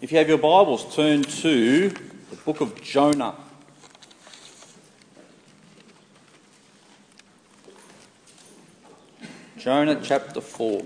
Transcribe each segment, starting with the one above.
If you have your Bibles, turn to the book of Jonah. Jonah chapter 4.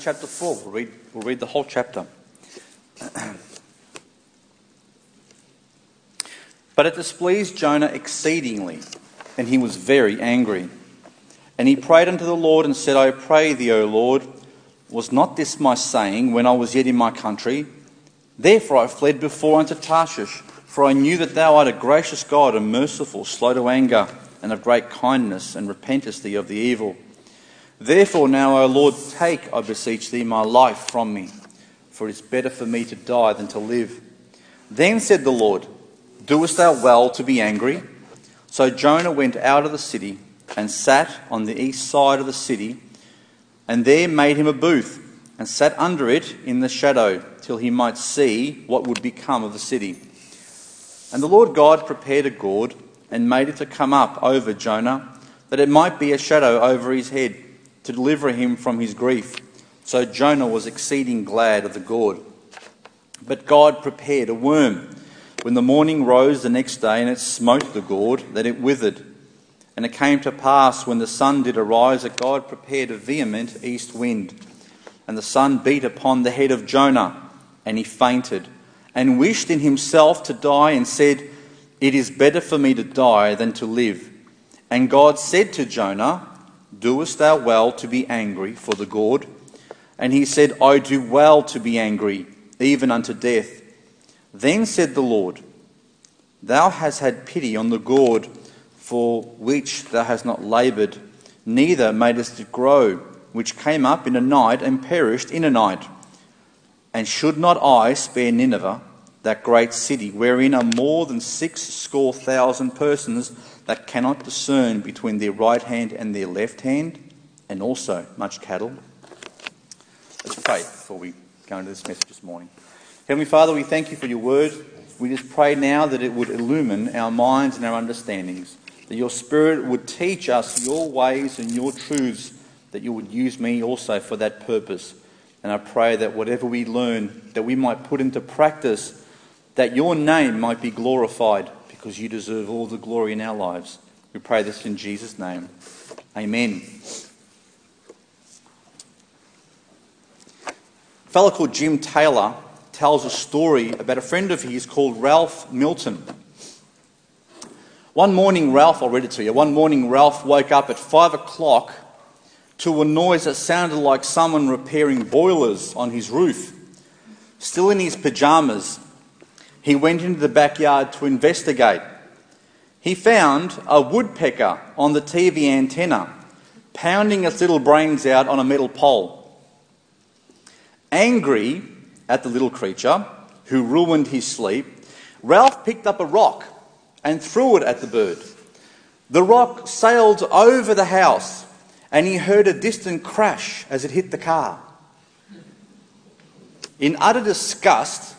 Chapter 4. We'll read, we'll read the whole chapter. but it displeased Jonah exceedingly, and he was very angry. And he prayed unto the Lord and said, I pray thee, O Lord, was not this my saying when I was yet in my country? Therefore I fled before unto Tarshish, for I knew that thou art a gracious God and merciful, slow to anger, and of great kindness, and repentest thee of the evil. Therefore, now, O Lord, take, I beseech thee, my life from me, for it is better for me to die than to live. Then said the Lord, Doest thou well to be angry? So Jonah went out of the city and sat on the east side of the city, and there made him a booth, and sat under it in the shadow, till he might see what would become of the city. And the Lord God prepared a gourd, and made it to come up over Jonah, that it might be a shadow over his head to deliver him from his grief. So Jonah was exceeding glad of the gourd. But God prepared a worm when the morning rose the next day, and it smote the gourd, that it withered. And it came to pass when the sun did arise that God prepared a vehement east wind. And the sun beat upon the head of Jonah, and he fainted, and wished in himself to die, and said, It is better for me to die than to live. And God said to Jonah, Doest thou well to be angry for the gourd? And he said, I do well to be angry, even unto death. Then said the Lord, Thou hast had pity on the gourd for which thou hast not laboured, neither madest it grow, which came up in a night and perished in a night. And should not I spare Nineveh, that great city, wherein are more than six score thousand persons that cannot discern between their right hand and their left hand, and also much cattle? Let's pray before we go into this message this morning. Heavenly Father, we thank you for your word. We just pray now that it would illumine our minds and our understandings, that your Spirit would teach us your ways and your truths, that you would use me also for that purpose. And I pray that whatever we learn, that we might put into practice, that your name might be glorified because you deserve all the glory in our lives. We pray this in Jesus' name. Amen. A fellow called Jim Taylor tells a story about a friend of his called Ralph Milton. One morning, Ralph, I'll read it to you. One morning, Ralph woke up at five o'clock to a noise that sounded like someone repairing boilers on his roof. Still in his pajamas, he went into the backyard to investigate. He found a woodpecker on the TV antenna, pounding its little brains out on a metal pole. Angry at the little creature who ruined his sleep, Ralph picked up a rock and threw it at the bird. The rock sailed over the house and he heard a distant crash as it hit the car. In utter disgust,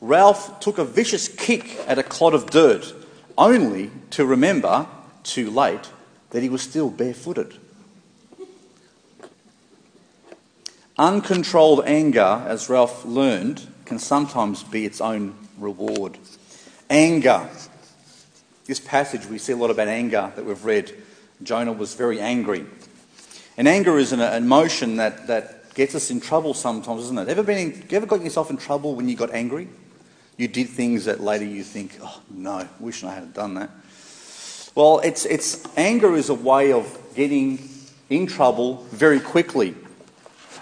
Ralph took a vicious kick at a clod of dirt, only to remember, too late, that he was still barefooted. Uncontrolled anger, as Ralph learned, can sometimes be its own reward. Anger. This passage, we see a lot about anger that we've read. Jonah was very angry. And anger is an emotion that, that gets us in trouble sometimes, isn't it? Ever been in, ever got yourself in trouble when you got angry? You did things that later you think, oh no, wish I had done that. Well, it's, it's anger is a way of getting in trouble very quickly.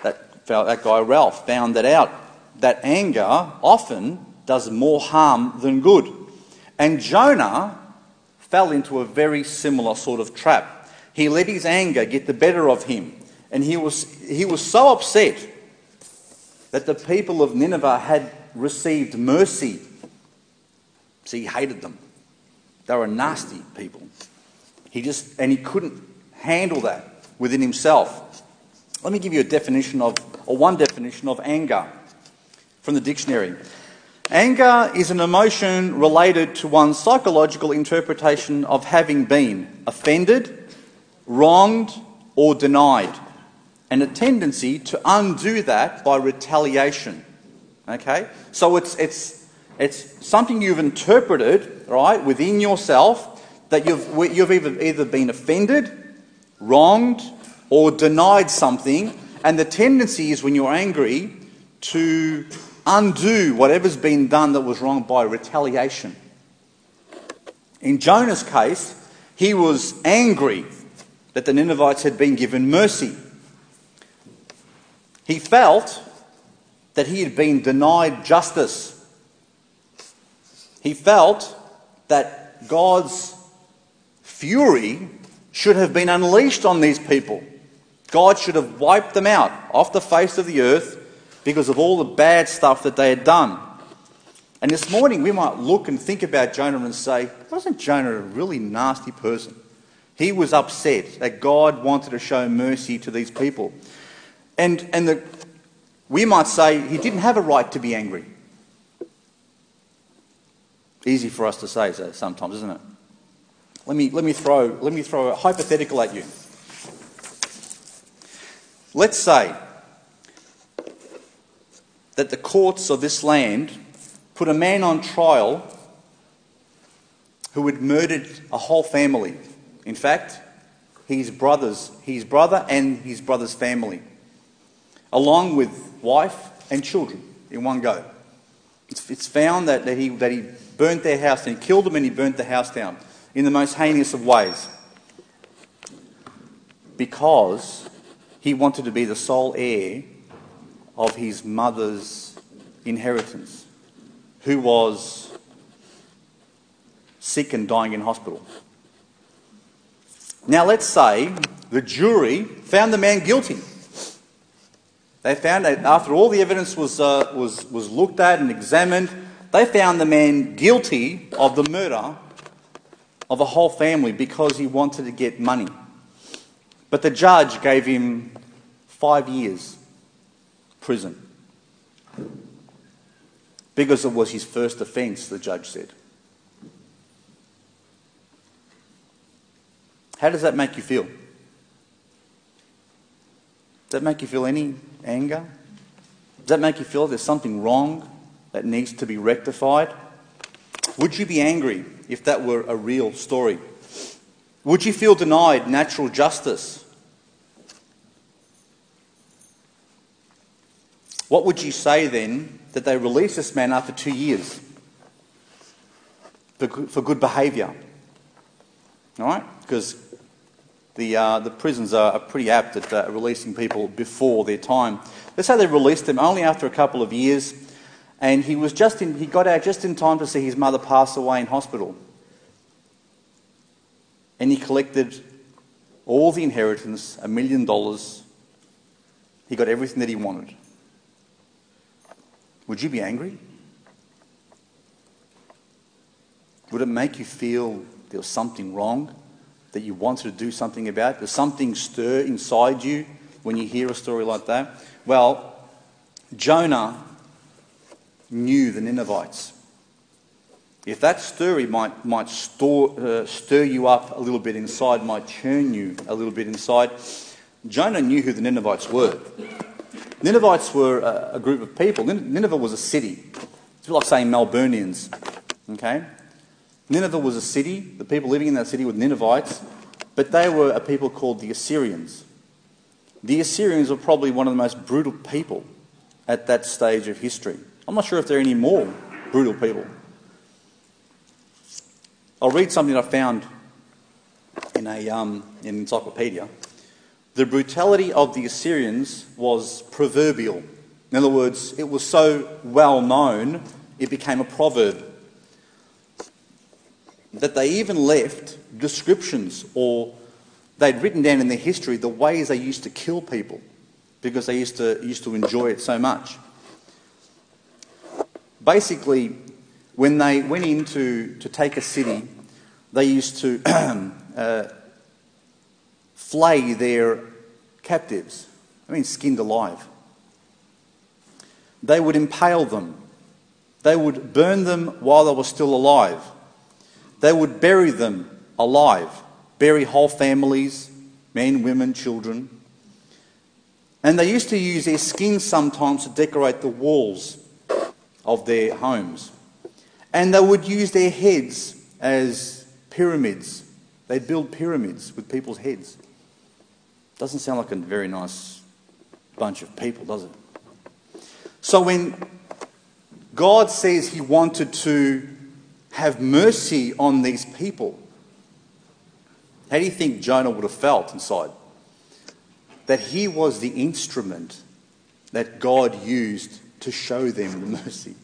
That, that guy Ralph found that out. That anger often does more harm than good. And Jonah fell into a very similar sort of trap. He let his anger get the better of him. And he was, he was so upset that the people of Nineveh had received mercy. See, he hated them. They were nasty people. He just, and he couldn't handle that within himself. Let me give you a definition of, or one definition of anger from the dictionary. Anger is an emotion related to one's psychological interpretation of having been offended, wronged, or denied, and a tendency to undo that by retaliation. Okay? So it's, it's, it's something you've interpreted, right, within yourself that you've, you've either, either been offended, wronged, or denied something, and the tendency is when you're angry to undo whatever's been done that was wrong by retaliation. In Jonah's case, he was angry that the Ninevites had been given mercy. He felt that he had been denied justice. He felt that God's fury should have been unleashed on these people. God should have wiped them out off the face of the earth because of all the bad stuff that they had done. And this morning we might look and think about Jonah and say, wasn't Jonah a really nasty person? He was upset that God wanted to show mercy to these people. And, and the, we might say he didn't have a right to be angry. Easy for us to say so sometimes, isn't it? Let me, let me, throw, let me throw a hypothetical at you. Let's say that the courts of this land put a man on trial who had murdered a whole family. In fact, his brothers, his brother and his brother's family, along with wife and children in one go. It's, it's found that, that, he, that he burnt their house and killed them and he burnt the house down in the most heinous of ways because he wanted to be the sole heir of his mother's inheritance, who was sick and dying in hospital. Now, let's say the jury found the man guilty. They found that after all the evidence was, uh, was, was looked at and examined, they found the man guilty of the murder of a whole family because he wanted to get money. But the judge gave him five years prison because it was his first offence, the judge said. How does that make you feel? Does that make you feel any anger? Does that make you feel there's something wrong that needs to be rectified? Would you be angry if that were a real story? Would you feel denied natural justice? What would you say then that they release this man after two years for, for good behaviour? All right? Because the, uh, the prisons are, pretty apt at uh, releasing people before their time. Let's say they released him only after a couple of years, and he, was just in, he got out just in time to see his mother pass away in hospital. And he collected all the inheritance, a million dollars. He got everything that he wanted. Would you be angry? Would it make you feel there was something wrong? That you wanted to do something about? Does something stir inside you when you hear a story like that? Well, Jonah knew the Ninevites. If that story might, might store, uh, stir you up a little bit inside, might churn you a little bit inside, Jonah knew who the Ninevites were. Ninevites were a, a group of people. Nineveh was a city. It's like saying Melburnians. Okay? Nineveh was a city. The people living in that city were Ninevites, but they were a people called the Assyrians. The Assyrians were probably one of the most brutal people at that stage of history. I'm not sure if there are any more brutal people. I'll read something I found in a um, in encyclopedia. The brutality of the Assyrians was proverbial. In other words, it was so well known, it became a proverb that they even left descriptions or they'd written down in their history the ways they used to kill people because they used to, used to enjoy it so much. Basically, when they went in to, to take a city, they used to uh, flay their captives. I mean, skinned alive. They would impale them. They would burn them while they were still alive. They would bury them alive, bury whole families, men, women, children. And they used to use their skins sometimes to decorate the walls of their homes. And they would use their heads as pyramids. They'd build pyramids with people's heads. Doesn't sound like a very nice bunch of people, does it? So when God says he wanted to have mercy on these people, how do you think Jonah would have felt inside? That he was the instrument that God used to show them the mercy.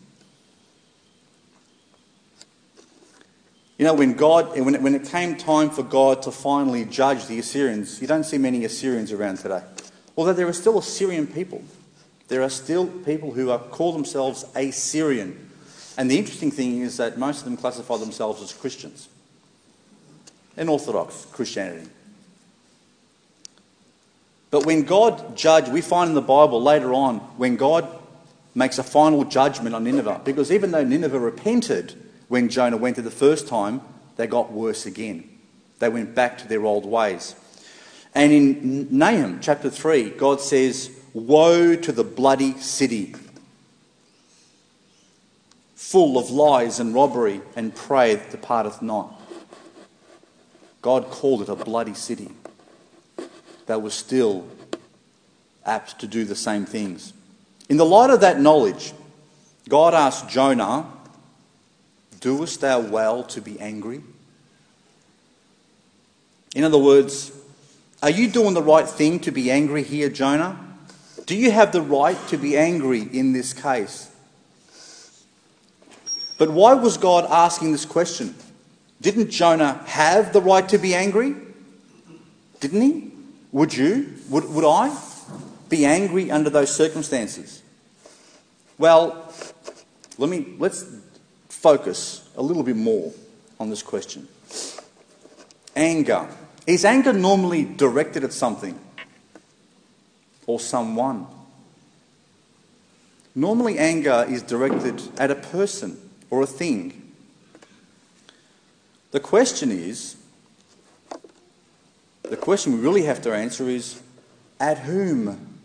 You know, when God, when it, when it came time for God to finally judge the Assyrians, you don't see many Assyrians around today. Although there are still Assyrian people. There are still people who are, call themselves Assyrian. And the interesting thing is that most of them classify themselves as Christians in Orthodox Christianity. But when God judged, we find in the Bible later on, when God makes a final judgment on Nineveh, because even though Nineveh repented when Jonah went there the first time, they got worse again. They went back to their old ways. And in Nahum chapter 3, God says, Woe to the bloody city, full of lies and robbery and prey that departeth not. God called it a bloody city that was still apt to do the same things. In the light of that knowledge, God asked Jonah, Doest thou well to be angry? In other words, are you doing the right thing to be angry here, Jonah? Do you have the right to be angry in this case? But why was God asking this question? Didn't Jonah have the right to be angry? Didn't he? Would you? Would, would I be angry under those circumstances? Well, let me let's focus a little bit more on this question. Anger. Is anger normally directed at something or someone? Normally, anger is directed at a person or a thing. The question is the question we really have to answer is at whom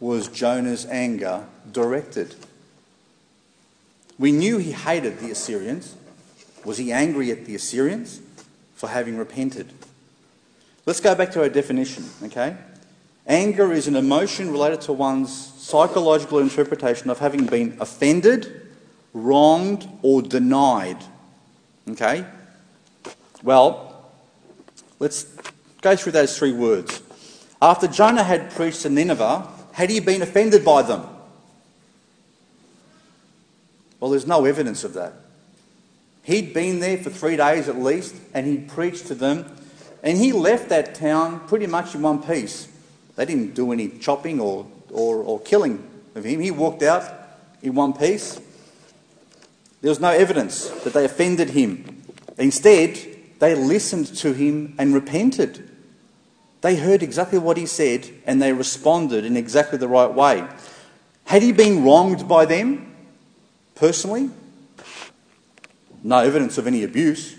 was Jonah's anger directed? We knew he hated the Assyrians. Was he angry at the Assyrians for having repented? Let's go back to our definition, okay? Anger is an emotion related to one's psychological interpretation of having been offended, wronged, or denied. Okay? Well, let's go through those three words. After Jonah had preached to Nineveh, had he been offended by them? Well, there's no evidence of that. He'd been there for three days at least, and he'd preached to them, and he left that town pretty much in one piece. They didn't do any chopping or, or, or killing of him. He walked out in one piece. There was no evidence that they offended him. Instead, they listened to him and repented. They heard exactly what he said and they responded in exactly the right way. Had he been wronged by them personally? No evidence of any abuse.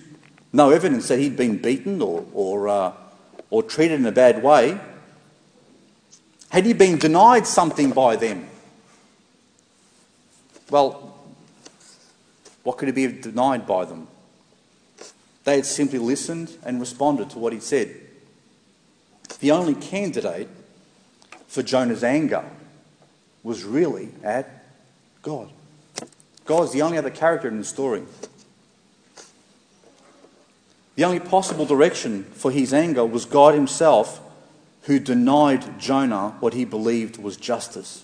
No evidence that he'd been beaten or, or, uh, or treated in a bad way. Had he been denied something by them? Well, what could be denied by them? They had simply listened and responded to what he said. The only candidate for Jonah's anger was really at God. God's the only other character in the story. The only possible direction for his anger was God himself, who denied Jonah what he believed was justice.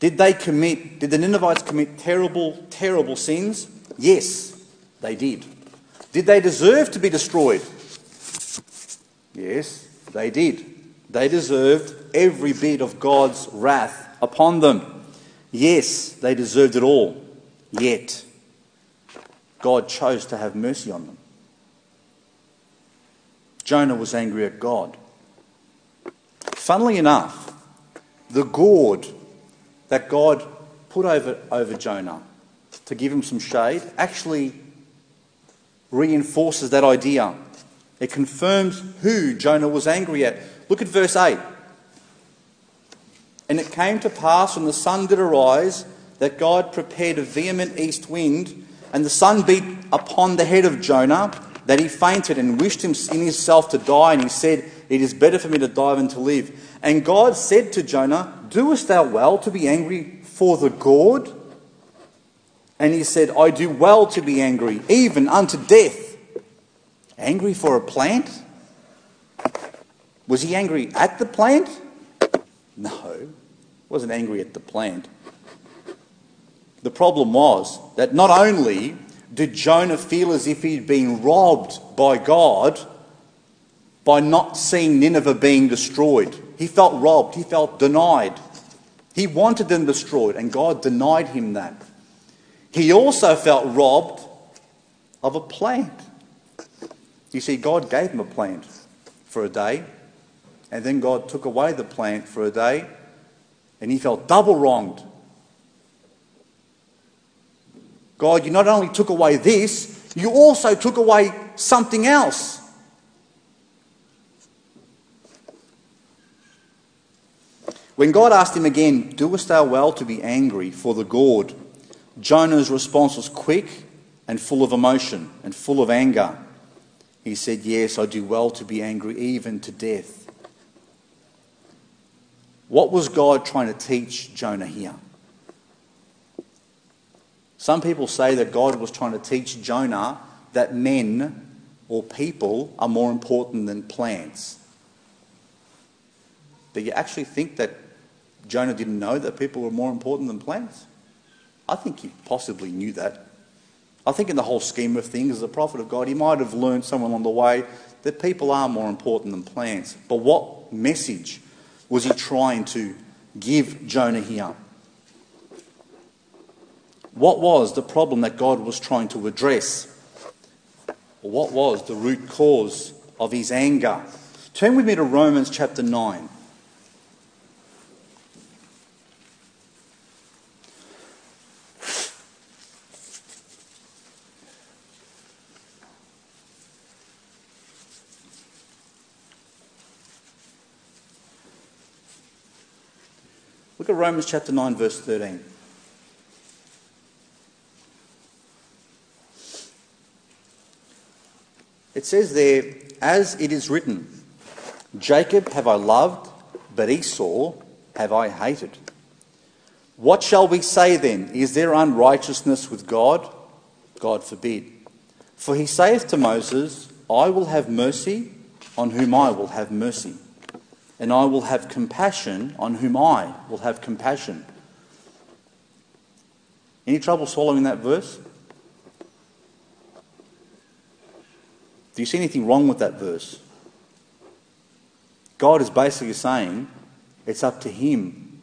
Did they commit, did the Ninevites commit terrible, terrible sins? Yes, they did. Did they deserve to be destroyed? Yes, they did. They deserved every bit of God's wrath upon them. Yes, they deserved it all, yet God chose to have mercy on them. Jonah was angry at God. Funnily enough, the gourd that God put over, over Jonah to give him some shade actually reinforces that idea. It confirms who Jonah was angry at. Look at verse 8. And it came to pass when the sun did arise that God prepared a vehement east wind, and the sun beat upon the head of Jonah, that he fainted and wished him in himself to die, and he said, It is better for me to die than to live. And God said to Jonah, Doest thou well to be angry for the gourd? And he said, I do well to be angry, even unto death. Angry for a plant? Was he angry at the plant? No, wasn't angry at the plant. The problem was that not only did Jonah feel as if he'd been robbed by God by not seeing Nineveh being destroyed, he felt robbed, he felt denied. He wanted them destroyed, and God denied him that. He also felt robbed of a plant. You see, God gave him a plant for a day, and then God took away the plant for a day, and he felt double wronged. God, you not only took away this, you also took away something else. When God asked him again, Doest thou well to be angry for the gourd? Jonah's response was quick and full of emotion and full of anger. He said, Yes, I do well to be angry, even to death. What was God trying to teach Jonah here? Some people say that God was trying to teach Jonah that men or people are more important than plants. Do you actually think that Jonah didn't know that people were more important than plants? I think he possibly knew that. I think, in the whole scheme of things, as a prophet of God, he might have learned somewhere along the way that people are more important than plants. But what message was he trying to give Jonah here? What was the problem that God was trying to address? what was the root cause of his anger? Turn with me to Romans chapter 9. Look at Romans chapter 9, verse 13. It says there, as it is written, Jacob have I loved, but Esau have I hated. What shall we say then? Is there unrighteousness with God? God forbid. For he saith to Moses, I will have mercy on whom I will have mercy and I will have compassion on whom I will have compassion. Any trouble swallowing that verse? Do you see anything wrong with that verse? God is basically saying it's up to Him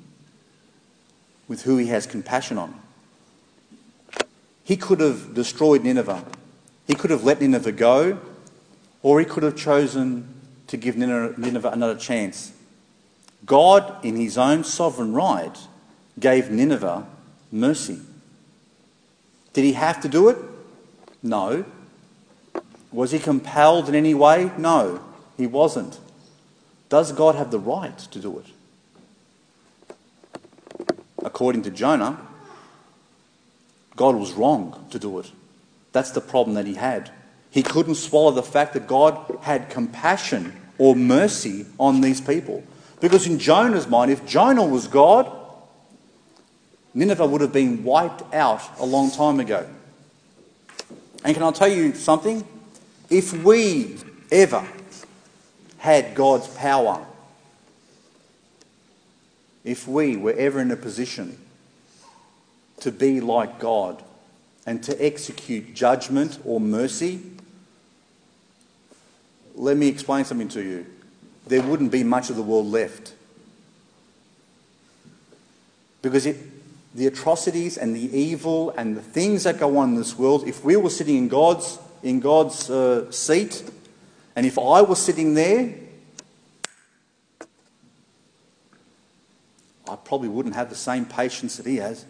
with who He has compassion on. He could have destroyed Nineveh, He could have let Nineveh go, or He could have chosen to give Nineveh another chance. God, in his own sovereign right, gave Nineveh mercy. Did he have to do it? No. Was he compelled in any way? No, he wasn't. Does God have the right to do it? According to Jonah, God was wrong to do it. That's the problem that he had. He couldn't swallow the fact that God had compassion or mercy on these people. Because in Jonah's mind, if Jonah was God, Nineveh would have been wiped out a long time ago. And can I tell you something? If we ever had God's power, if we were ever in a position to be like God and to execute judgment or mercy, let me explain something to you. There wouldn't be much of the world left. Because it, the atrocities and the evil and the things that go on in this world, if we were sitting in God's, in God's uh, seat, and if I was sitting there, I probably wouldn't have the same patience that he has.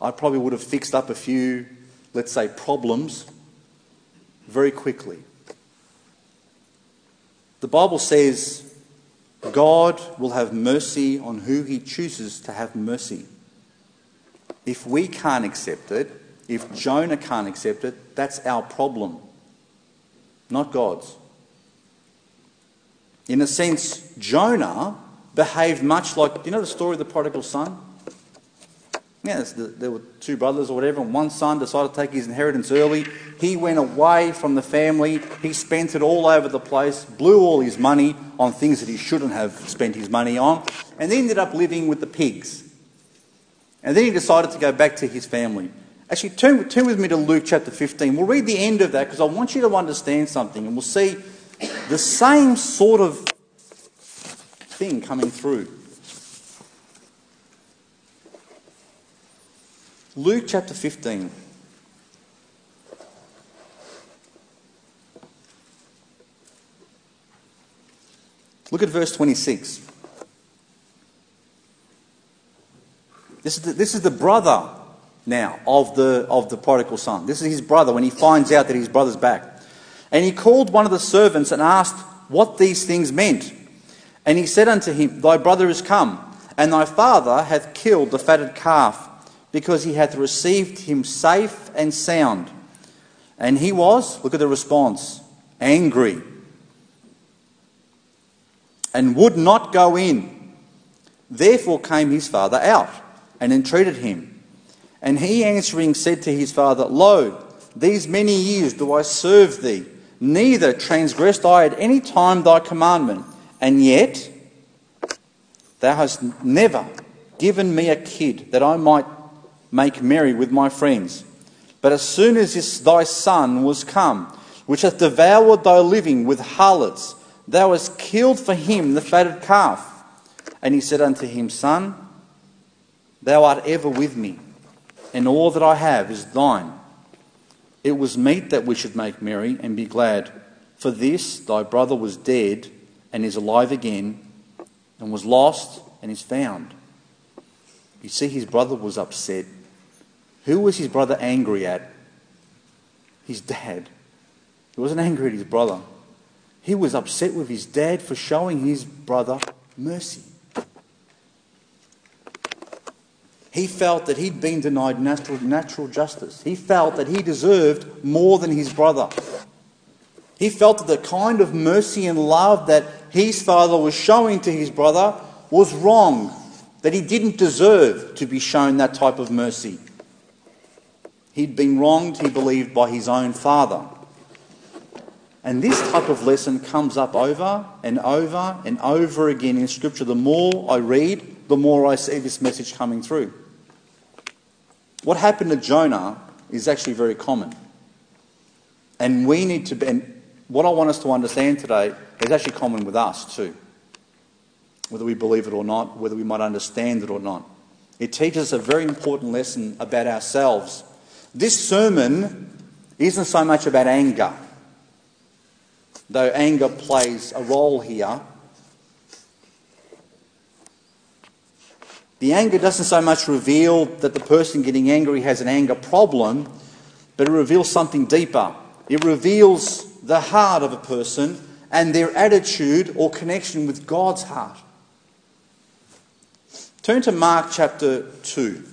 I probably would have fixed up a few, let's say, problems very quickly. The Bible says God will have mercy on who he chooses to have mercy. If we can't accept it, if Jonah can't accept it, that's our problem, not God's. In a sense, Jonah behaved much like, do you know the story of the prodigal son? Yeah, the, there were two brothers or whatever, and one son decided to take his inheritance early. He went away from the family. He spent it all over the place, blew all his money on things that he shouldn't have spent his money on, and ended up living with the pigs. And then he decided to go back to his family. Actually, turn, turn with me to Luke chapter 15. We'll read the end of that because I want you to understand something, and we'll see the same sort of thing coming through. Luke chapter 15. Look at verse 26. This is the, this is the brother now of the, of the prodigal son. This is his brother when he finds out that his brother's back. And he called one of the servants and asked what these things meant. And he said unto him, Thy brother is come, and thy father hath killed the fatted calf because he hath received him safe and sound. And he was, look at the response, angry and would not go in. Therefore came his father out and entreated him. And he answering said to his father, Lo, these many years do I serve thee, neither transgressed I at any time thy commandment, and yet thou hast never given me a kid that I might make merry with my friends. But as soon as this thy son was come, which hath devoured thy living with harlots, thou hast killed for him the fatted calf. And he said unto him, Son, thou art ever with me, and all that I have is thine. It was meet that we should make merry and be glad. For this thy brother was dead and is alive again, and was lost and is found. You see, his brother was upset. Who was his brother angry at? His dad. He wasn't angry at his brother. He was upset with his dad for showing his brother mercy. He felt that he'd been denied natural, natural justice. He felt that he deserved more than his brother. He felt that the kind of mercy and love that his father was showing to his brother was wrong, that he didn't deserve to be shown that type of mercy. He'd been wronged, he believed, by his own father. And this type of lesson comes up over and over and over again in Scripture. The more I read, the more I see this message coming through. What happened to Jonah is actually very common. And we need to, and what I want us to understand today is actually common with us too. Whether we believe it or not, whether we might understand it or not. It teaches us a very important lesson about ourselves this sermon isn't so much about anger, though anger plays a role here. The anger doesn't so much reveal that the person getting angry has an anger problem, but it reveals something deeper. It reveals the heart of a person and their attitude or connection with God's heart. Turn to Mark chapter 2.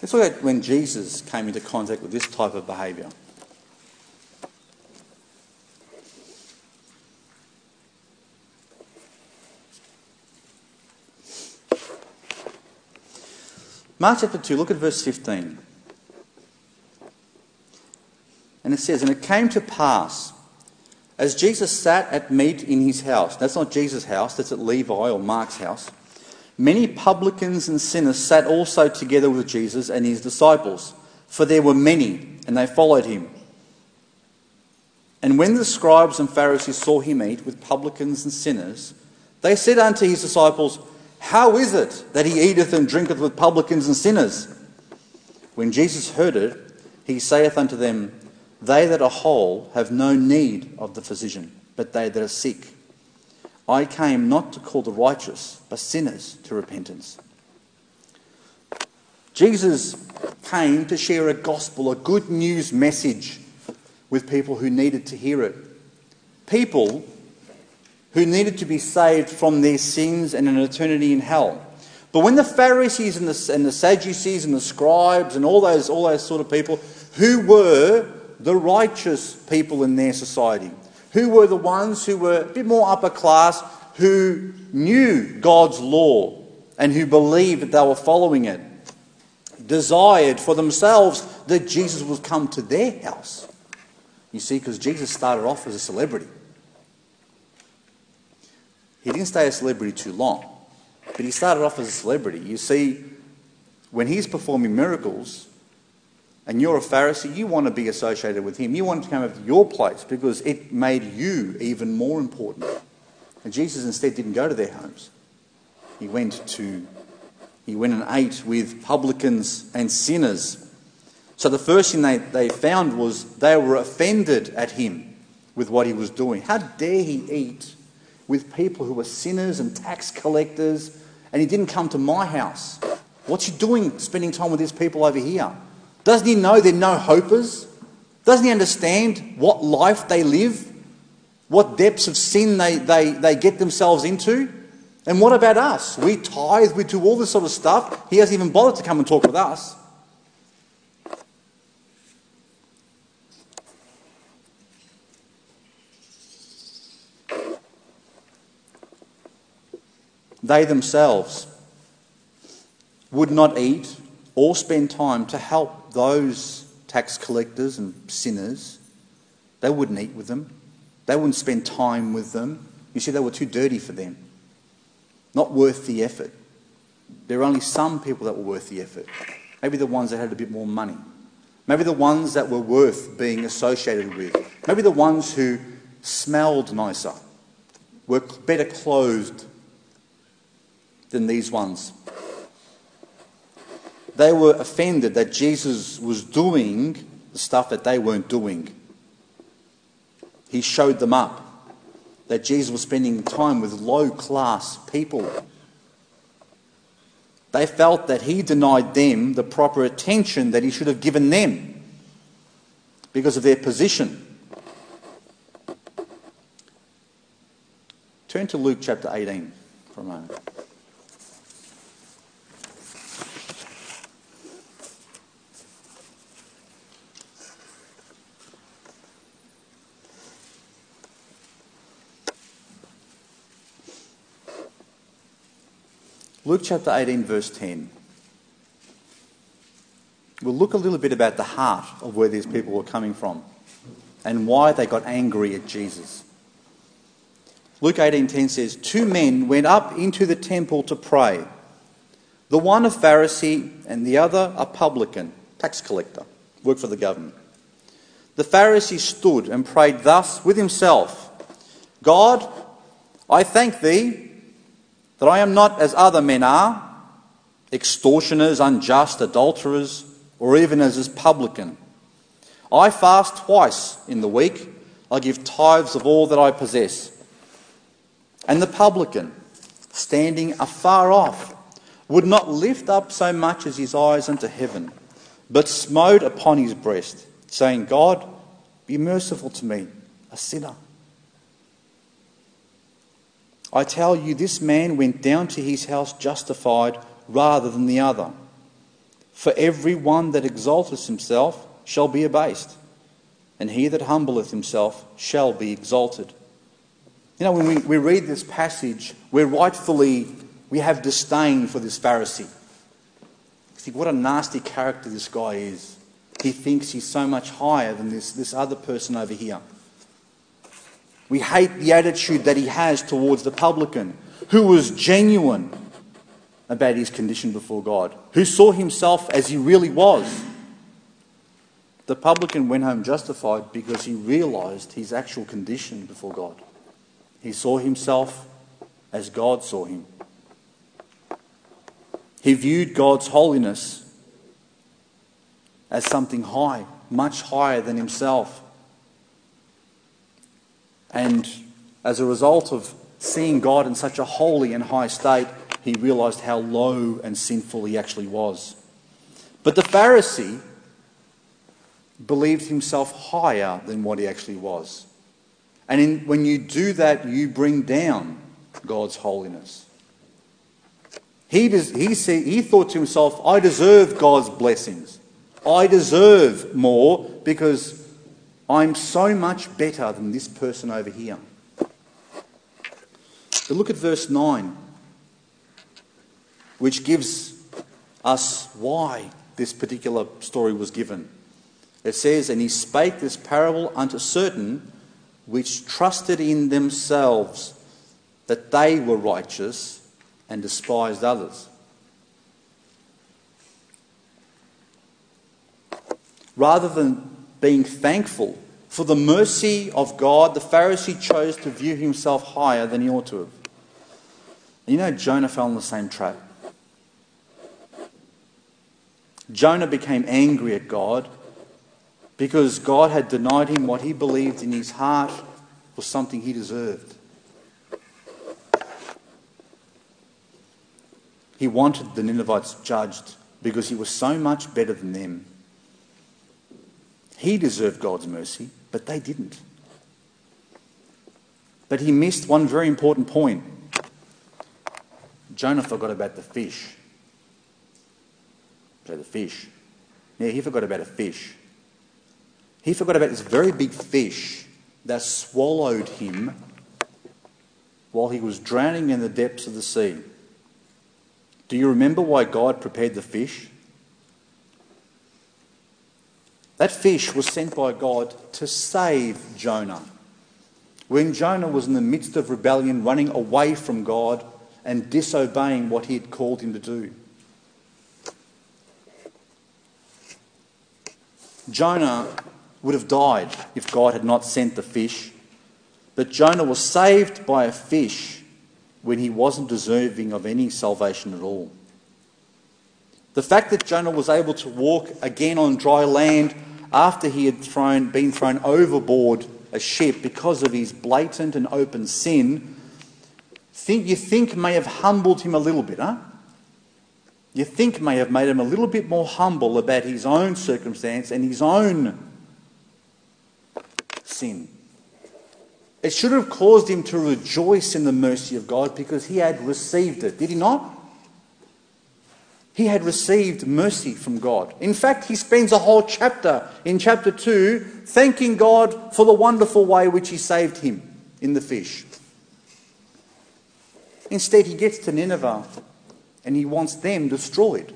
Let's look at when Jesus came into contact with this type of behaviour. Mark chapter 2, look at verse 15. And it says, And it came to pass, as Jesus sat at meat in his house, that's not Jesus' house, that's at Levi or Mark's house. Many publicans and sinners sat also together with Jesus and his disciples, for there were many, and they followed him. And when the scribes and Pharisees saw him eat with publicans and sinners, they said unto his disciples, How is it that he eateth and drinketh with publicans and sinners? When Jesus heard it, he saith unto them, They that are whole have no need of the physician, but they that are sick. I came not to call the righteous, but sinners to repentance. Jesus came to share a gospel, a good news message with people who needed to hear it. People who needed to be saved from their sins and an eternity in hell. But when the Pharisees and the, and the Sadducees and the scribes and all those, all those sort of people who were the righteous people in their society, who were the ones who were a bit more upper class, who knew God's law and who believed that they were following it, desired for themselves that Jesus would come to their house. You see, because Jesus started off as a celebrity. He didn't stay a celebrity too long, but he started off as a celebrity. You see, when he's performing miracles and you're a Pharisee, you want to be associated with him. You want to come over to your place because it made you even more important. And Jesus instead didn't go to their homes. He went to he went and ate with publicans and sinners. So the first thing they, they found was they were offended at him with what he was doing. How dare he eat with people who were sinners and tax collectors, and he didn't come to my house? What's he doing spending time with these people over here? Doesn't he know they're no hopers? Doesn't he understand what life they live? What depths of sin they, they, they get themselves into? And what about us? We tithe, we do all this sort of stuff. He hasn't even bothered to come and talk with us. They themselves would not eat or spend time to help those tax collectors and sinners. They wouldn't eat with them. They wouldn't spend time with them. You see, they were too dirty for them not worth the effort. There are only some people that were worth the effort. Maybe the ones that had a bit more money. Maybe the ones that were worth being associated with. Maybe the ones who smelled nicer, were better clothed than these ones. They were offended that Jesus was doing the stuff that they weren't doing. He showed them up that Jesus was spending time with low class people. They felt that he denied them the proper attention that he should have given them because of their position. Turn to Luke chapter 18 for a moment. Luke chapter 18, verse 10. We'll look a little bit about the heart of where these people were coming from and why they got angry at Jesus. Luke 18:10 says, "Two men went up into the temple to pray. The one a Pharisee and the other a publican, tax collector, worked for the government. The Pharisee stood and prayed thus with himself, God, I thank thee that I am not as other men are, extortioners, unjust, adulterers, or even as this publican. I fast twice in the week. I give tithes of all that I possess. And the publican, standing afar off, would not lift up so much as his eyes unto heaven, but smote upon his breast, saying, God, be merciful to me, a sinner. I tell you, this man went down to his house justified rather than the other. For every one that exalteth himself shall be abased, and he that humbleth himself shall be exalted. You know, when we, we read this passage, we're rightfully, we have disdain for this Pharisee. See, what a nasty character this guy is. He thinks he's so much higher than this, this other person over here. We hate the attitude that he has towards the publican, who was genuine about his condition before God, who saw himself as he really was. The publican went home justified because he realized his actual condition before God. He saw himself as God saw him. He viewed God's holiness as something high, much higher than himself. And as a result of seeing God in such a holy and high state, he realized how low and sinful he actually was. But the Pharisee believed himself higher than what he actually was. And in, when you do that, you bring down God's holiness. He, he, see, he thought to himself, I deserve God's blessings. I deserve more because I'm so much better than this person over here. But look at verse 9, which gives us why this particular story was given. It says, And he spake this parable unto certain which trusted in themselves that they were righteous and despised others. Rather than being thankful for the mercy of God, the Pharisee chose to view himself higher than he ought to have. You know, Jonah fell in the same trap. Jonah became angry at God because God had denied him what he believed in his heart was something he deserved. He wanted the Ninevites judged because he was so much better than them. He deserved God's mercy, but they didn't. But he missed one very important point. Jonah forgot about the fish. So the fish. Yeah, he forgot about a fish. He forgot about this very big fish that swallowed him while he was drowning in the depths of the sea. Do you remember why God prepared the fish? That fish was sent by God to save Jonah. When Jonah was in the midst of rebellion, running away from God and disobeying what he had called him to do. Jonah would have died if God had not sent the fish. But Jonah was saved by a fish when he wasn't deserving of any salvation at all. The fact that Jonah was able to walk again on dry land after he had thrown, been thrown overboard a ship because of his blatant and open sin, think, you think may have humbled him a little bit, huh? You think may have made him a little bit more humble about his own circumstance and his own sin. It should have caused him to rejoice in the mercy of God because he had received it, did he not? He had received mercy from God. In fact, he spends a whole chapter in chapter 2 thanking God for the wonderful way which he saved him in the fish. Instead, he gets to Nineveh and he wants them destroyed.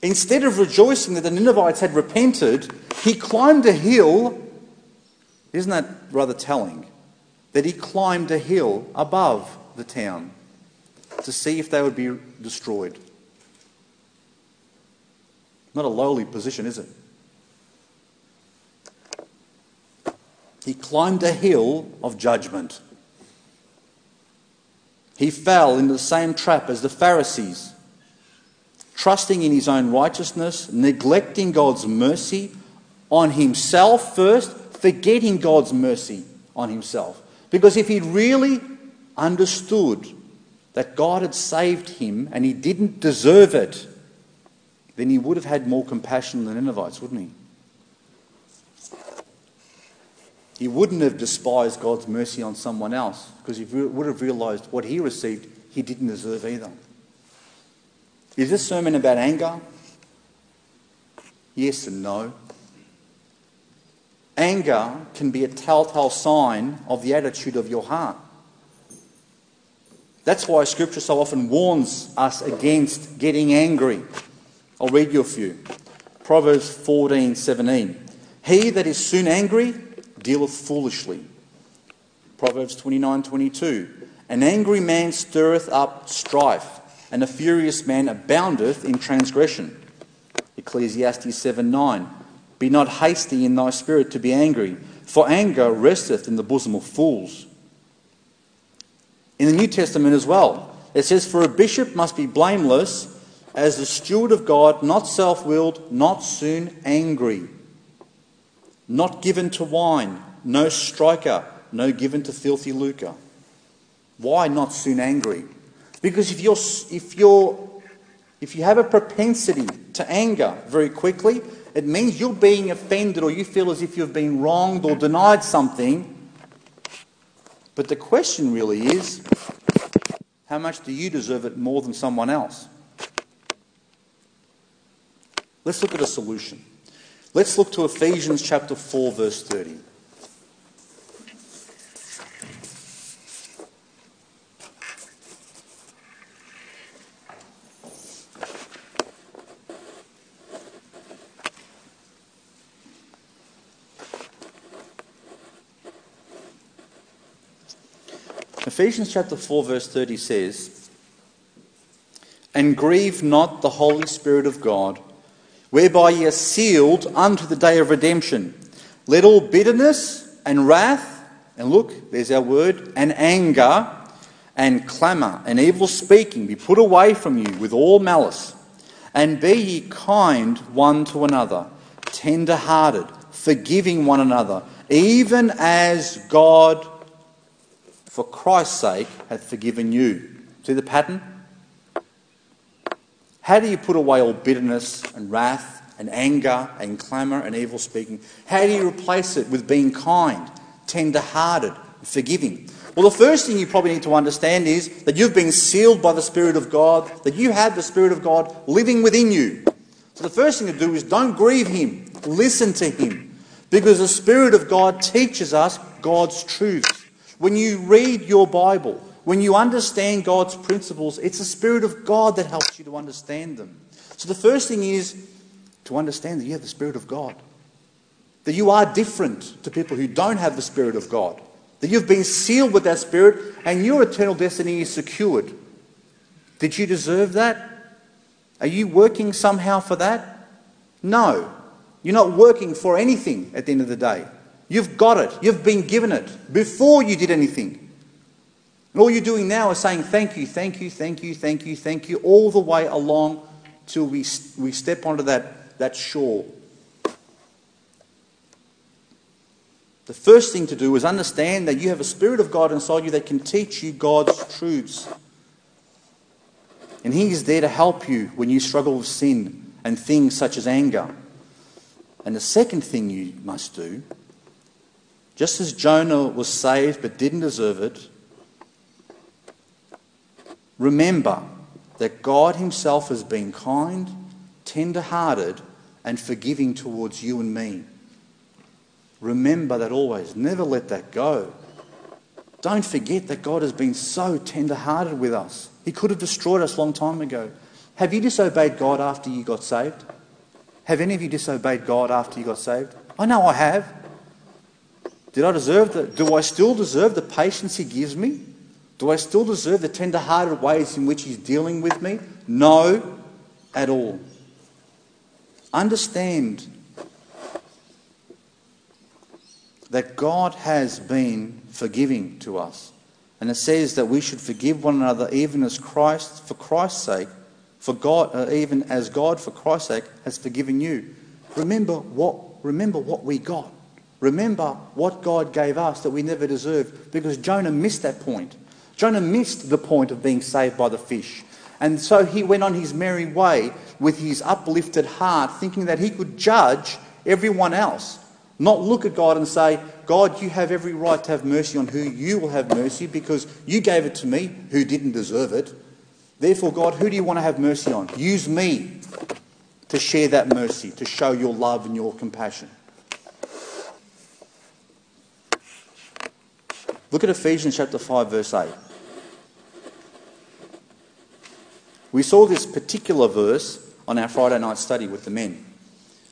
Instead of rejoicing that the Ninevites had repented, he climbed a hill. Isn't that rather telling? That he climbed a hill above the town to see if they would be destroyed. Not a lowly position, is it? He climbed a hill of judgment. He fell into the same trap as the Pharisees trusting in his own righteousness, neglecting God's mercy on himself first, forgetting God's mercy on himself. Because if he'd really understood that God had saved him and he didn't deserve it, then he would have had more compassion than Ninevites, wouldn't he? He wouldn't have despised God's mercy on someone else because he would have realized what he received he didn't deserve either. Is this sermon about anger? Yes and no. Anger can be a telltale sign of the attitude of your heart. That's why Scripture so often warns us against getting angry. I'll read you a few. Proverbs 14 17. He that is soon angry dealeth foolishly. Proverbs 29 22. An angry man stirreth up strife and a furious man aboundeth in transgression. Ecclesiastes 7 9. Be not hasty in thy spirit to be angry, for anger resteth in the bosom of fools. In the New Testament as well, it says, For a bishop must be blameless as the steward of God, not self willed, not soon angry, not given to wine, no striker, no given to filthy lucre. Why not soon angry? Because if you're, if you're if you have a propensity to anger very quickly, it means you're being offended or you feel as if you've been wronged or denied something. But the question really is how much do you deserve it more than someone else? Let's look at a solution. Let's look to Ephesians chapter 4, verse 30. Ephesians chapter 4, verse 30 says, And grieve not the Holy Spirit of God, whereby ye are sealed unto the day of redemption. Let all bitterness and wrath, and look, there's our word, and anger, and clamour, and evil speaking be put away from you with all malice. And be ye kind one to another, tender hearted, forgiving one another, even as God for Christ's sake, hath forgiven you. See the pattern? How do you put away all bitterness and wrath and anger and clamour and evil speaking? How do you replace it with being kind, tender hearted, forgiving? Well, the first thing you probably need to understand is that you've been sealed by the Spirit of God, that you have the Spirit of God living within you. So the first thing to do is don't grieve Him, listen to Him, because the Spirit of God teaches us God's truths. When you read your Bible, when you understand God's principles, it's the Spirit of God that helps you to understand them. So the first thing is to understand that you have the Spirit of God. That you are different to people who don't have the Spirit of God. That you've been sealed with that Spirit and your eternal destiny is secured. Did you deserve that? Are you working somehow for that? No. You're not working for anything at the end of the day. You've got it. You've been given it before you did anything. And all you're doing now is saying thank you, thank you, thank you, thank you, thank you, all the way along till we, we step onto that, that shore. The first thing to do is understand that you have a Spirit of God inside you that can teach you God's truths. And He is there to help you when you struggle with sin and things such as anger. And the second thing you must do just as Jonah was saved but didn't deserve it, remember that God Himself has been kind, tender hearted, and forgiving towards you and me. Remember that always. Never let that go. Don't forget that God has been so tender hearted with us. He could have destroyed us a long time ago. Have you disobeyed God after you got saved? Have any of you disobeyed God after you got saved? I know I have. Did I deserve the, do I still deserve the patience he gives me? Do I still deserve the tender hearted ways in which he's dealing with me? No, at all. Understand that God has been forgiving to us. And it says that we should forgive one another even as Christ, for Christ's sake, for God, uh, even as God, for Christ's sake, has forgiven you. Remember what, remember what we got. Remember what God gave us that we never deserved because Jonah missed that point. Jonah missed the point of being saved by the fish. And so he went on his merry way with his uplifted heart, thinking that he could judge everyone else. Not look at God and say, God, you have every right to have mercy on who you will have mercy because you gave it to me who didn't deserve it. Therefore, God, who do you want to have mercy on? Use me to share that mercy, to show your love and your compassion. Look at Ephesians chapter 5, verse 8. We saw this particular verse on our Friday night study with the men.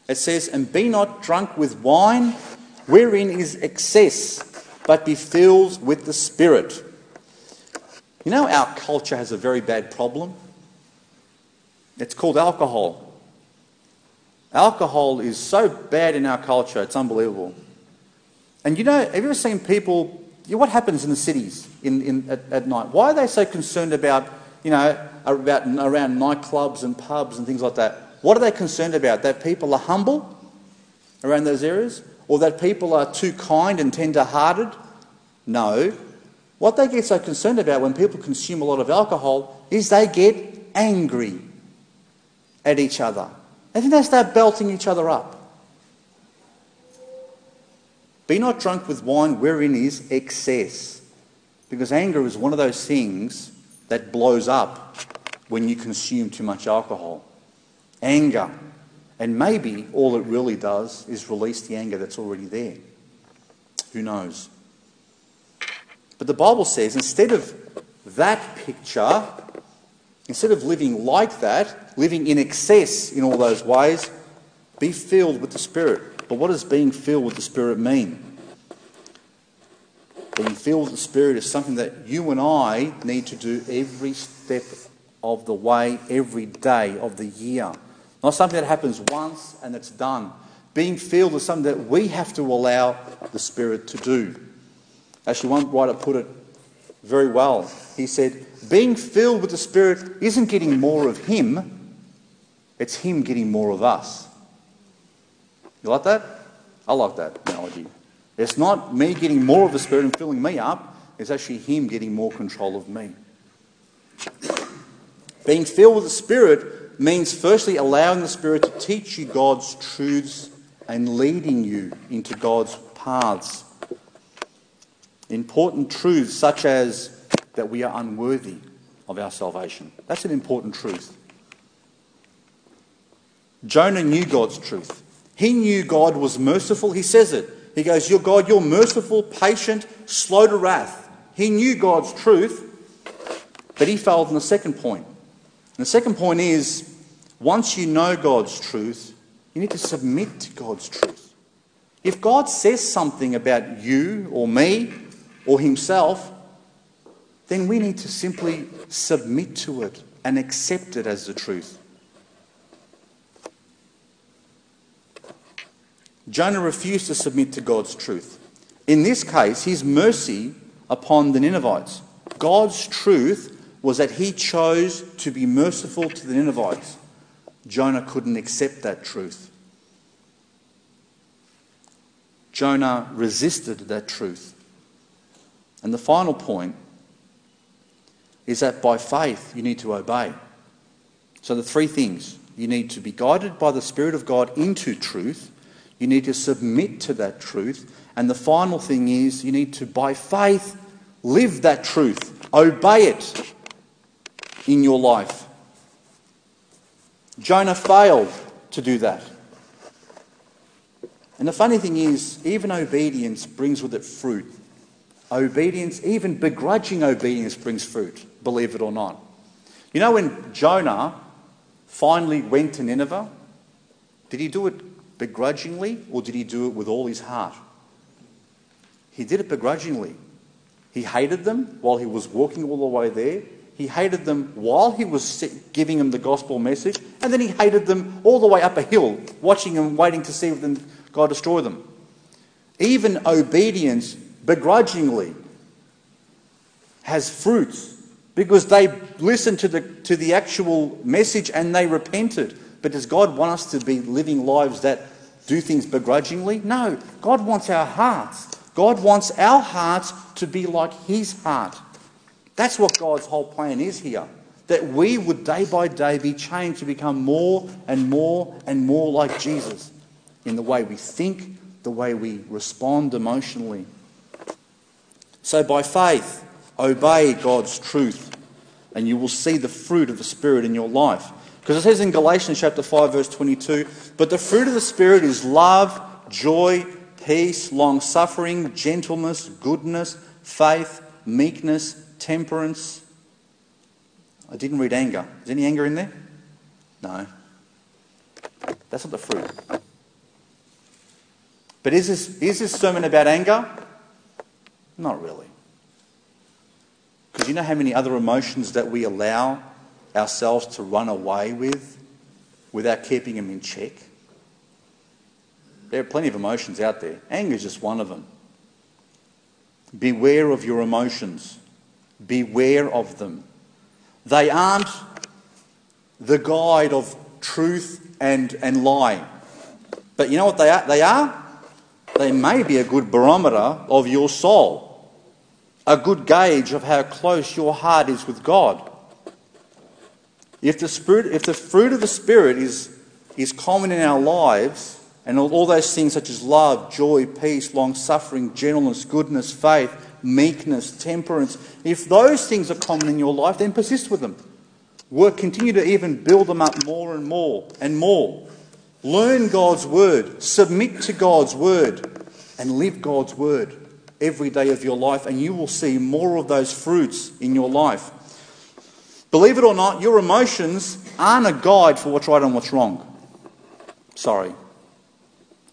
It says, And be not drunk with wine, wherein is excess, but be filled with the Spirit. You know, our culture has a very bad problem. It's called alcohol. Alcohol is so bad in our culture, it's unbelievable. And you know, have you ever seen people, what happens in the cities in, in, at, at night? Why are they so concerned about, you know, about, around nightclubs and pubs and things like that? What are they concerned about? That people are humble around those areas? Or that people are too kind and tender hearted? No. What they get so concerned about when people consume a lot of alcohol is they get angry at each other. And then they start belting each other up. Be not drunk with wine wherein is excess. Because anger is one of those things that blows up when you consume too much alcohol. Anger. And maybe all it really does is release the anger that's already there. Who knows? But the Bible says instead of that picture, instead of living like that, living in excess in all those ways, be filled with the Spirit. But what does being filled with the Spirit mean? Being filled with the Spirit is something that you and I need to do every step of the way, every day of the year. Not something that happens once and it's done. Being filled is something that we have to allow the Spirit to do. Actually, one writer put it very well. He said, Being filled with the Spirit isn't getting more of Him, it's Him getting more of us. You like that? I like that analogy. It's not me getting more of the Spirit and filling me up, it's actually Him getting more control of me. Being filled with the Spirit means firstly allowing the Spirit to teach you God's truths and leading you into God's paths. Important truths such as that we are unworthy of our salvation. That's an important truth. Jonah knew God's truth. He knew God was merciful. He says it. He goes, Your God, you're merciful, patient, slow to wrath. He knew God's truth, but he failed in the second point. And the second point is once you know God's truth, you need to submit to God's truth. If God says something about you or me or himself, then we need to simply submit to it and accept it as the truth. Jonah refused to submit to God's truth. In this case, his mercy upon the Ninevites. God's truth was that he chose to be merciful to the Ninevites. Jonah couldn't accept that truth. Jonah resisted that truth. And the final point is that by faith you need to obey. So, the three things you need to be guided by the Spirit of God into truth, you need to submit to that truth, and the final thing is you need to, by faith, live that truth, obey it in your life. Jonah failed to do that. And the funny thing is, even obedience brings with it fruit. Obedience, even begrudging obedience, brings fruit, believe it or not. You know, when Jonah finally went to Nineveh, did he do it begrudgingly or did he do it with all his heart? He did it begrudgingly. He hated them while he was walking all the way there. He hated them while he was giving them the gospel message. And then he hated them all the way up a hill, watching them, waiting to see if God destroy them. Even obedience begrudgingly has fruits because they listened to the, to the actual message and they repented. But does God want us to be living lives that do things begrudgingly? No. God wants our hearts. God wants our hearts to be like His heart. That's what God's whole plan is here. That we would day by day be changed to become more and more and more like Jesus in the way we think, the way we respond emotionally. So by faith, obey God's truth, and you will see the fruit of the Spirit in your life. Because it says in Galatians chapter 5, verse 22, but the fruit of the Spirit is love, joy, peace, long suffering, gentleness, goodness, faith, meekness, temperance. I didn't read anger. Is any anger in there? No. That's not the fruit. But is this, is this sermon about anger? Not really. Because you know how many other emotions that we allow ourselves to run away with without keeping them in check? There are plenty of emotions out there. Anger is just one of them. Beware of your emotions. Beware of them. They aren't the guide of truth and, and lie. But you know what they are? They are? They may be a good barometer of your soul, a good gauge of how close your heart is with God. If the, spirit, if the fruit of the Spirit is, is common in our lives, and all, all those things such as love, joy, peace, long suffering, gentleness, goodness, faith, meekness, temperance, if those things are common in your life, then persist with them. Work, continue to even build them up more and more and more. Learn God's word, submit to God's word, and live God's word every day of your life, and you will see more of those fruits in your life. Believe it or not, your emotions aren't a guide for what's right and what's wrong. Sorry.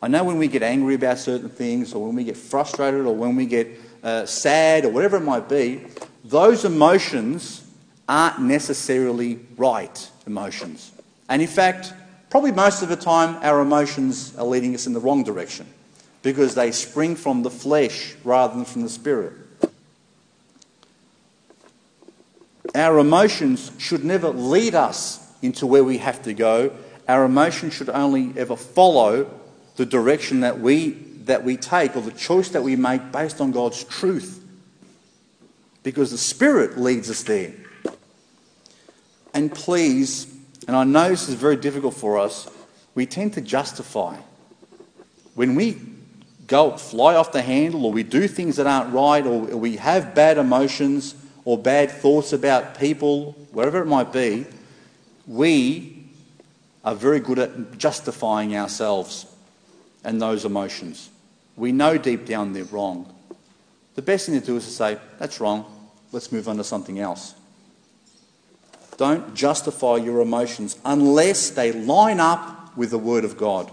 I know when we get angry about certain things, or when we get frustrated, or when we get uh, sad, or whatever it might be, those emotions aren't necessarily right emotions. And in fact, probably most of the time, our emotions are leading us in the wrong direction because they spring from the flesh rather than from the spirit. Our emotions should never lead us into where we have to go. Our emotions should only ever follow the direction that we, that we take or the choice that we make based on God's truth. Because the Spirit leads us there. And please, and I know this is very difficult for us, we tend to justify. When we go fly off the handle or we do things that aren't right or we have bad emotions or bad thoughts about people, wherever it might be, we are very good at justifying ourselves and those emotions. We know deep down they're wrong. The best thing to do is to say, that's wrong, let's move on to something else. Don't justify your emotions unless they line up with the Word of God.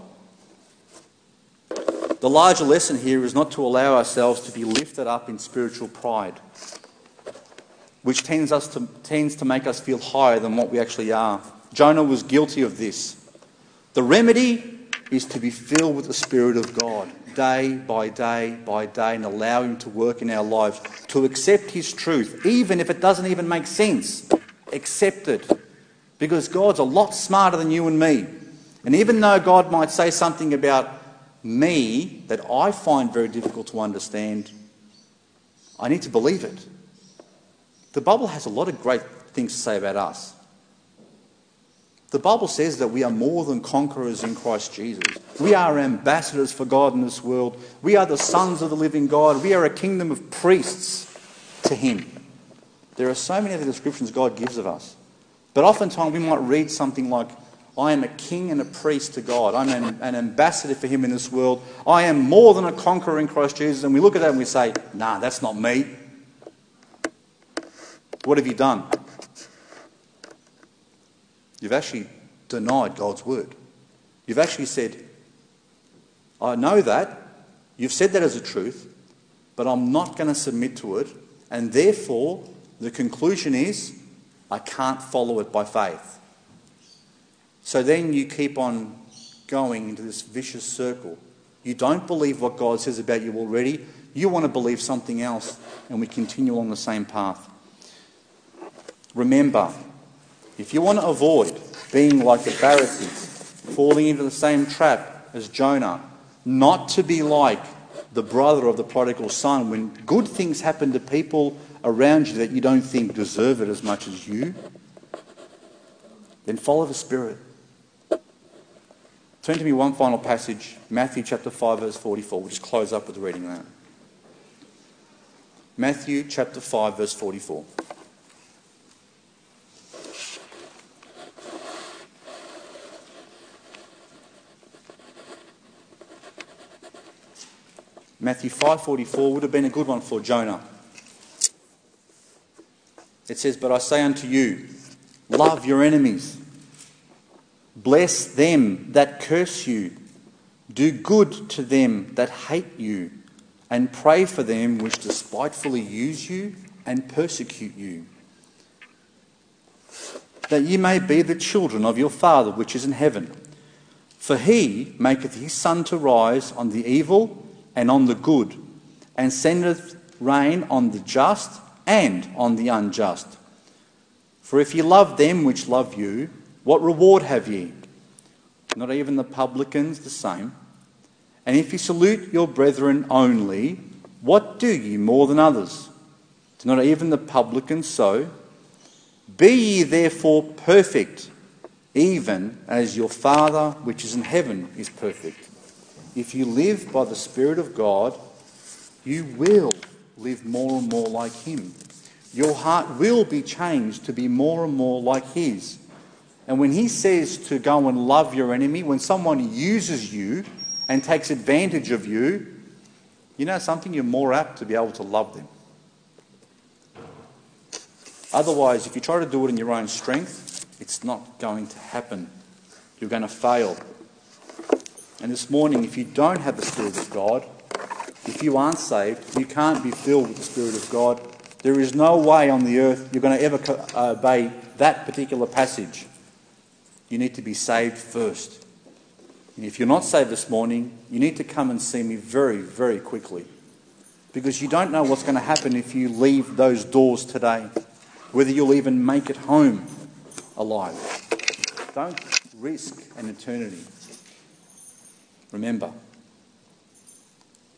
The larger lesson here is not to allow ourselves to be lifted up in spiritual pride, which tends, us to, tends to make us feel higher than what we actually are. Jonah was guilty of this. The remedy is to be filled with the Spirit of God day by day by day and allow Him to work in our lives, to accept His truth, even if it doesn't even make sense accept it. Because God's a lot smarter than you and me. And even though God might say something about me that I find very difficult to understand, I need to believe it. The Bible has a lot of great things to say about us. The Bible says that we are more than conquerors in Christ Jesus. We are ambassadors for God in this world. We are the sons of the living God. We are a kingdom of priests to Him. There are so many other descriptions God gives of us. But oftentimes we might read something like, I am a king and a priest to God. I'm an, an, ambassador for Him in this world. I am more than a conqueror in Christ Jesus. And we look at that and we say, nah, that's not me. What have you done? You've actually denied God's word. You've actually said, I know that. You've said that as a truth, but I'm not going to submit to it. And therefore, the conclusion is, I can't follow it by faith. So then you keep on going into this vicious circle. You don't believe what God says about you already. You want to believe something else, and we continue along the same path. Remember, if you want to avoid being like the Pharisees, falling into the same trap as Jonah, not to be like the brother of the prodigal son when good things happen to people around you that you don't think deserve it as much as you, then follow the Spirit. Turn to me one final passage, Matthew chapter 5, verse 44. We'll just close up with the reading that. Matthew chapter 5, verse 44. Matthew 5:44 would have been a good one for Jonah. It says, But I say unto you, love your enemies, bless them that curse you, do good to them that hate you, and pray for them which despitefully use you and persecute you, that ye may be the children of your Father which is in heaven. For he maketh his sun to rise on the evil and on the good, and sendeth rain on the just and on the unjust. For if ye love them which love you, what reward have ye? Not even the publicans the same. And if ye salute your brethren only, what do ye more than others? Do not even the publicans so? Be ye therefore perfect, even as your Father which is in heaven is perfect. If you live by the Spirit of God, you will live more and more like Him. Your heart will be changed to be more and more like His. And when He says to go and love your enemy, when someone uses you and takes advantage of you, you know something? You're more apt to be able to love them. Otherwise, if you try to do it in your own strength, it's not going to happen. You're going to fail. And this morning, if you don't have the Spirit of God, if you aren't saved, you can't be filled with the Spirit of God. There is no way on the earth you're going to ever uh, obey that particular passage. You need to be saved first. And if you're not saved this morning, you need to come and see me very, very quickly. Because you don't know what's going to happen if you leave those doors today, whether you'll even make it home alive. Don't risk an eternity. Remember,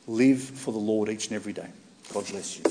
live for the Lord each and every day. God bless you.